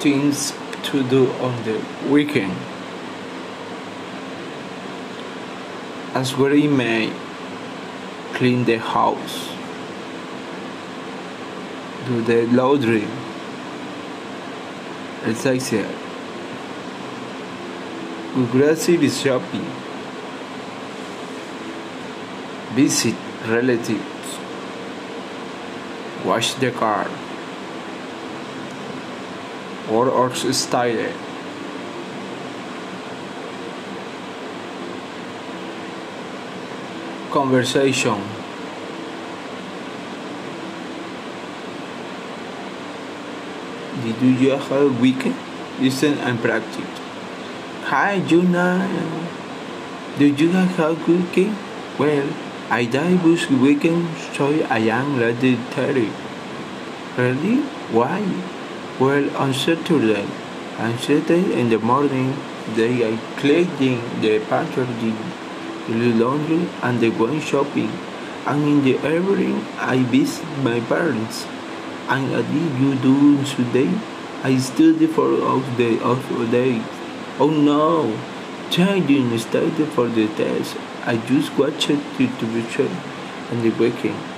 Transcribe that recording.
things to do on the weekend. As we may clean the house, do the laundry, etc. Go grocery shopping, visit relatives, wash the car, or style. Conversation. Did you have a weekend? Listen and practice. Hi, Juna. Did you have a good weekend? Well, I did this weekend, so I am ready to tell you. Really? Why? Well, on Saturday, on Saturday in the morning, they are cleaning the pantry, the laundry, and they went shopping. And in the evening, I visit my parents. And what did you do today? I studied for all the other day. Oh no! I didn't study for the test. I just watched the television and the weekend.